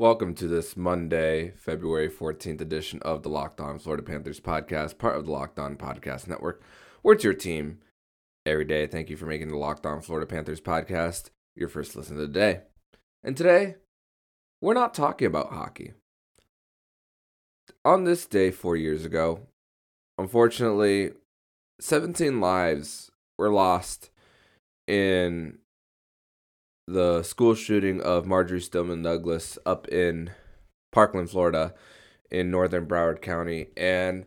Welcome to this Monday, February 14th edition of the Locked On Florida Panthers podcast, part of the Locked On Podcast Network. Where it's your team every day. Thank you for making the Locked On Florida Panthers podcast your first listen of the day. And today, we're not talking about hockey. On this day four years ago, unfortunately, 17 lives were lost in the school shooting of Marjory Stoneman Douglas up in Parkland, Florida, in northern Broward County. And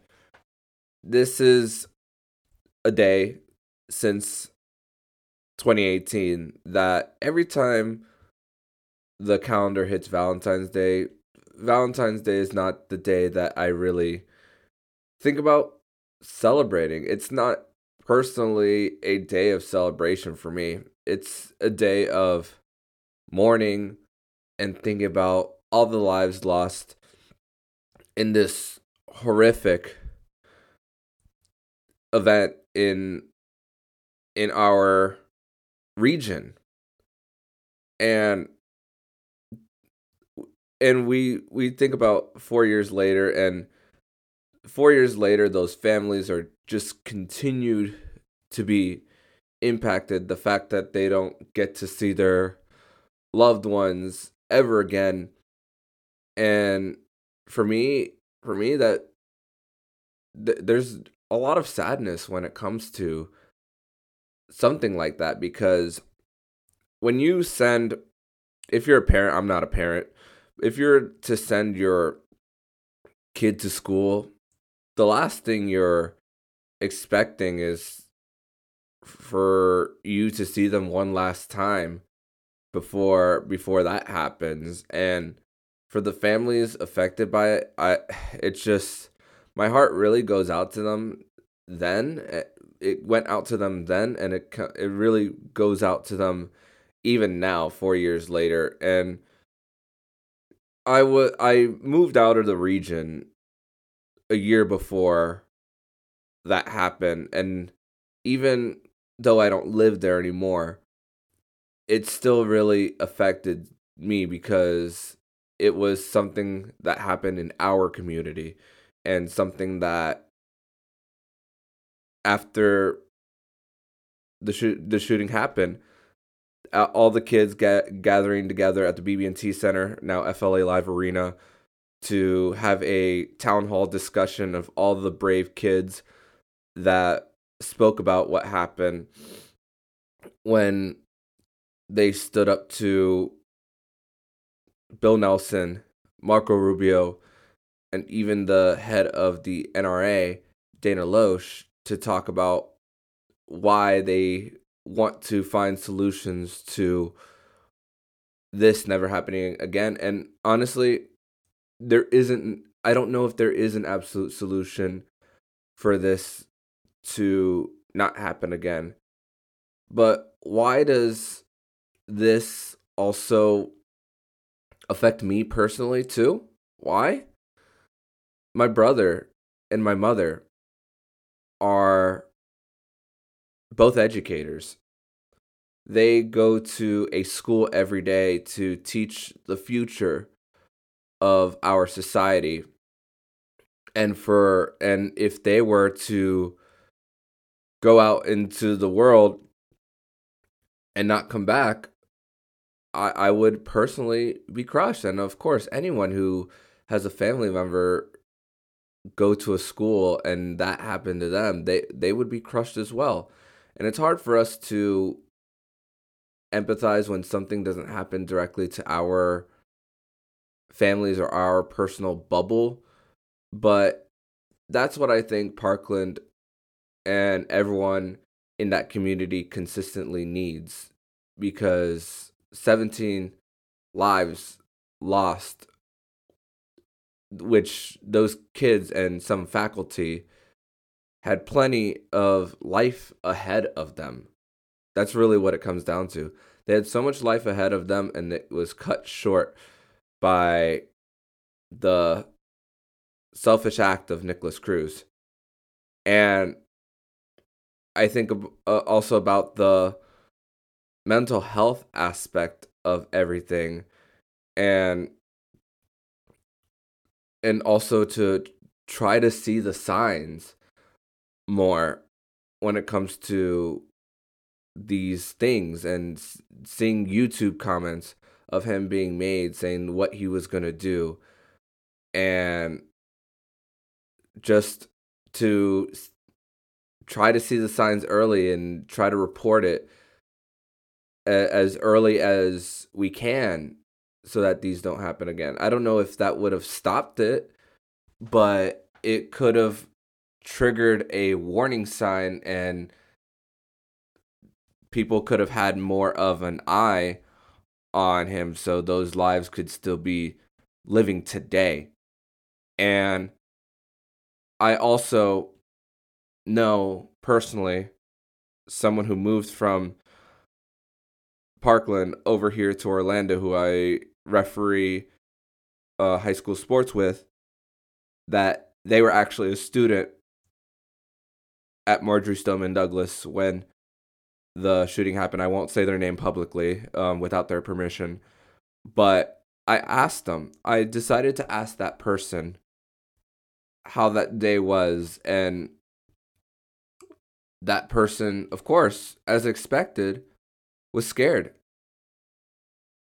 this is a day since 2018 that every time the calendar hits Valentine's Day, Valentine's Day is not the day that I really think about celebrating. It's not personally a day of celebration for me. It's a day of mourning and thinking about all the lives lost in this horrific event in in our region. And and we we think about 4 years later and 4 years later those families are just continued to be impacted the fact that they don't get to see their loved ones ever again. And for me for me that th- there's a lot of sadness when it comes to something like that because when you send if you're a parent I'm not a parent if you're to send your kid to school the last thing you're expecting is for you to see them one last time before before that happens. And for the families affected by it i it's just my heart really goes out to them then. Eh, it went out to them then and it it really goes out to them even now 4 years later. And I would I moved out of the region a year before that happened. And even though I don't live there anymore, it still really affected me because it was something that happened in our community and something that after the shoot the shooting happened all the kids get gathering together at the BB&T Center now FLA Live Arena to have a town hall discussion of all the brave kids that spoke about what happened when they stood up to Bill Nelson, Marco Rubio, and even the head of the NRA, Dana Loesch, to talk about why they want to find solutions to this never happening again. And honestly, there isn't, I don't know if there is an absolute solution for this to not happen again. But why does this also affect me personally too? Why? My brother and my mother are both educators. They go to a school every day to teach the future of our society. And for and if they were to go out into the world and not come back, I, I would personally be crushed. And of course, anyone who has a family member go to a school and that happened to them, they, they would be crushed as well. And it's hard for us to empathize when something doesn't happen directly to our families or our personal bubble. But that's what I think Parkland and everyone in that community consistently needs because 17 lives lost which those kids and some faculty had plenty of life ahead of them. That's really what it comes down to. They had so much life ahead of them and it was cut short by the selfish act of Nikolas Cruz. And I think uh, also about the mental health aspect of everything and and also to try to see the signs more when it comes to these things and seeing YouTube comments of him being made saying what he was going to do and just to try to see the signs early and try to report it as early as we can so that these don't happen again. I don't know if that would have stopped it, but it could have triggered a warning sign and people could have had more of an eye on him so those lives could still be living today. And I also know personally someone who moved from Parkland over here to Orlando who I referee uh, high school sports with that they were actually a student at Marjory Stoneman Douglas when the shooting happened. I won't say their name publicly um, without their permission, but I asked them. I decided to ask that person how that day was, and that person, of course, as expected, was scared,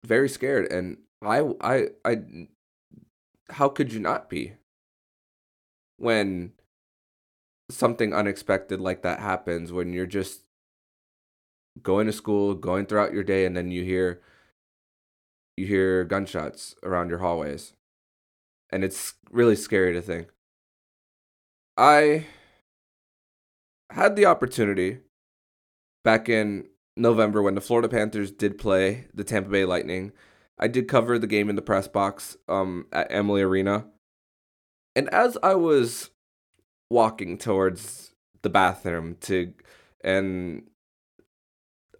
very scared, and I, I, I, how could you not be when something unexpected like that happens when you're just going to school, going throughout your day, and then you hear you hear gunshots around your hallways. And it's really scary to think. I had the opportunity back in November when the Florida Panthers did play the Tampa Bay Lightning. I did cover the game in the press box um, at Amalie Arena. And as I was walking towards the bathroom to and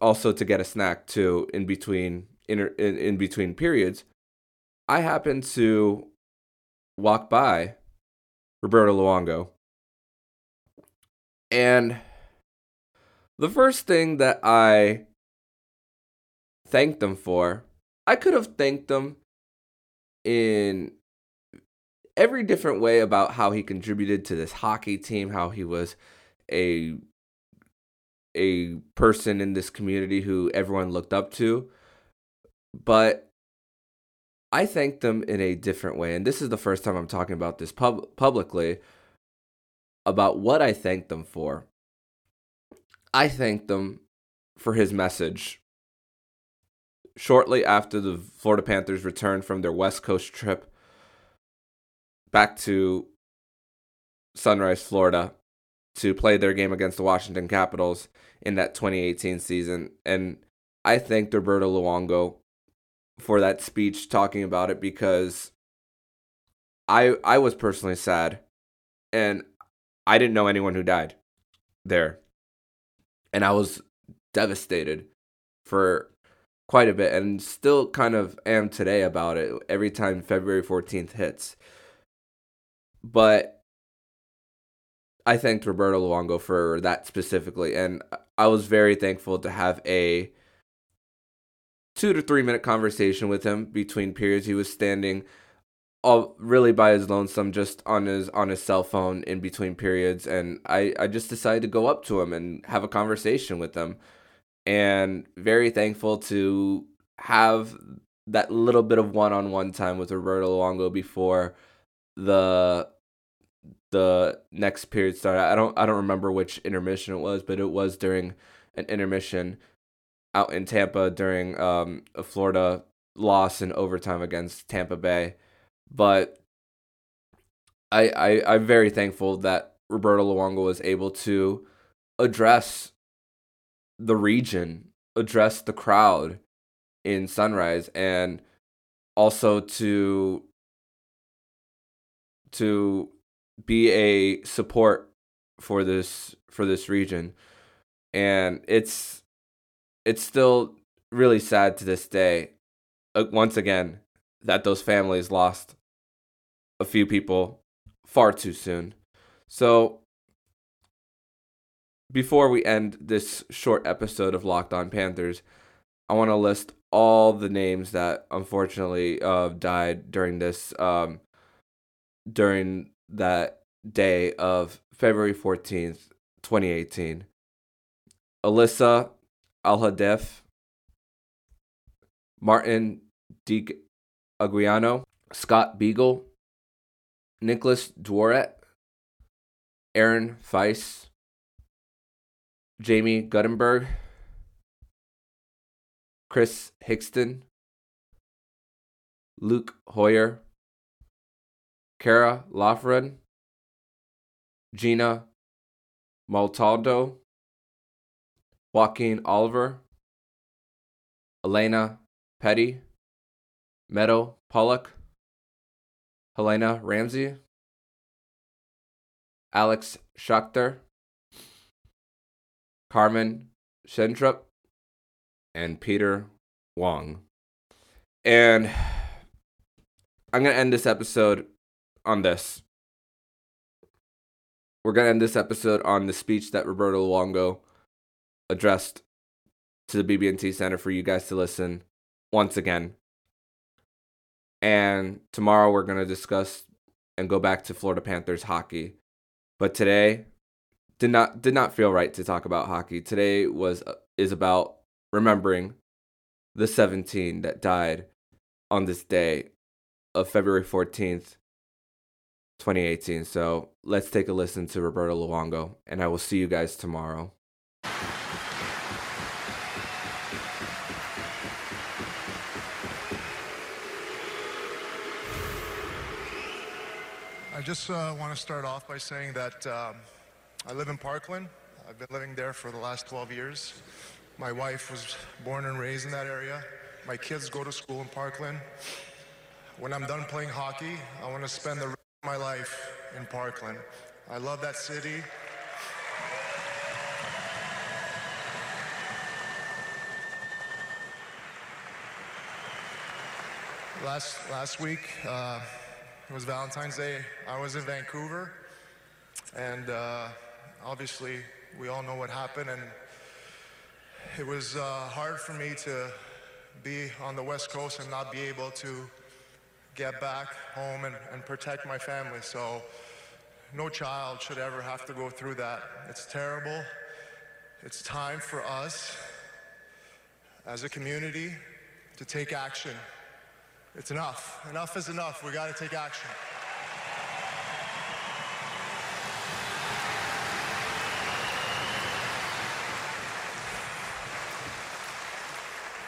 also to get a snack too in between in, in, in between periods, I happened to walk by Roberto Luongo. And the first thing that I thanked them for, I could have thanked them in every different way about how he contributed to this hockey team, how he was a a person in this community who everyone looked up to. But I thanked them in a different way. And this is the first time I'm talking about this pub- publicly about what I thanked them for. I thanked them for his message. Shortly after the Florida Panthers returned from their West Coast trip back to Sunrise, Florida, to play their game against the Washington Capitals in that 2018 season. And I thanked Roberto Luongo for that speech talking about it because I I was personally sad and I didn't know anyone who died there. And I was devastated for quite a bit and still kind of am today about it every time February 14th hits. But I thanked Roberto Luongo for that specifically, and I was very thankful to have a two to three minute conversation with him between periods. He was standing all really by his lonesome, just on his on his cell phone in between periods, and I I just decided to go up to him and have a conversation with him, and very thankful to have that little bit of one on one time with Roberto Luongo before the the next period started. I don't I don't remember which intermission it was, but it was during an intermission out in Tampa during um, a Florida loss in overtime against Tampa Bay. But I, I I'm very thankful that Roberto Luongo was able to address the region, address the crowd in Sunrise, and also to to be a support for this for this region. And it's it's still really sad to this day uh, once again that those families lost a few people far too soon so before we end this short episode of locked on panthers i want to list all the names that unfortunately uh, died during this um, during that day of February 14th, 2018. Alyssa Alhadeff, Martin D. Anguiano, Scott Beigel, Nicholas Dworet, Aaron Feis, Jaime Guttenberg, Chris Hixon, Luke Hoyer, Cara Loughran, Gina Montalto, Joaquin Oliver, Alaina Petty, Meadow Pollack, Helena Ramsay, Alex Schachter, Carmen Schentrup, and Peter Wang. And I'm going to end this episode on this. We're going to end this episode on the speech that Roberto Luongo addressed to the BB&T Center for you guys to listen once again. And tomorrow we're going to discuss and go back to Florida Panthers hockey. But today did not did not feel right to talk about hockey. Today was uh, is about remembering the 17 that died on this day of February 14th, 2018. So let's take a listen to Roberto Luongo, and I will see you guys tomorrow. I just uh, want to start off by saying that um, I live in Parkland. I've been living there for the last 12 years. My wife was born and raised in that area. My kids go to school in Parkland. When I'm done playing hockey, I want to spend the rest of my life in Parkland. I love that city. Last, last week, uh, it was Valentine's Day. I was in Vancouver, and uh, obviously, we all know what happened, and it was uh, hard for me to be on the West Coast and not be able to get back home and, and protect my family. So, no child should ever have to go through that. It's terrible. It's time for us as a community to take action. It's enough. Enough is enough. We got to take action.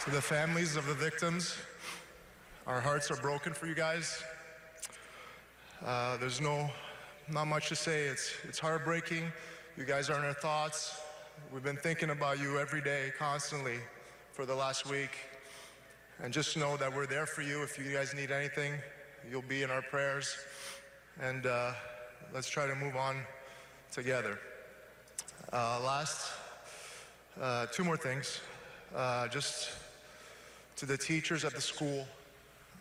To the families of the victims, our hearts are broken for you guys. Uh, there's no, not much to say. It's, it's heartbreaking. You guys are in our thoughts. We've been thinking about you every day, constantly, for the last week. And just know that we're there for you. If you guys need anything, you'll be in our prayers. And uh, let's try to move on together. Uh, last, uh, two more things. Uh, just to the teachers at the school,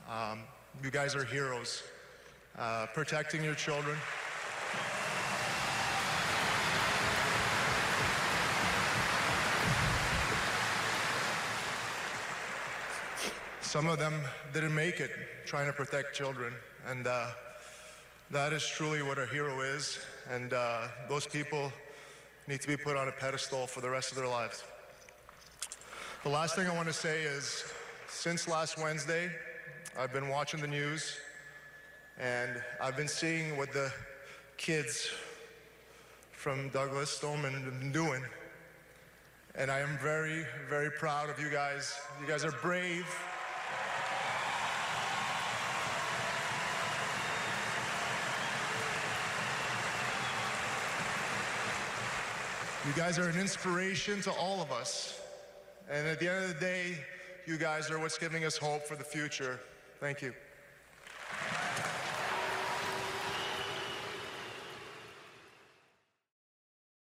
um, you guys are heroes. Uh, protecting your children. Some of them didn't make it trying to protect children. And uh, that is truly what a hero is. And uh, those people need to be put on a pedestal for the rest of their lives. The last thing I want to say is since last Wednesday, I've been watching the news and I've been seeing what the kids from Douglas Stoneman have been doing. And I am very, very proud of you guys. You guys are brave. You guys are an inspiration to all of us. And at the end of the day, you guys are what's giving us hope for the future. Thank you.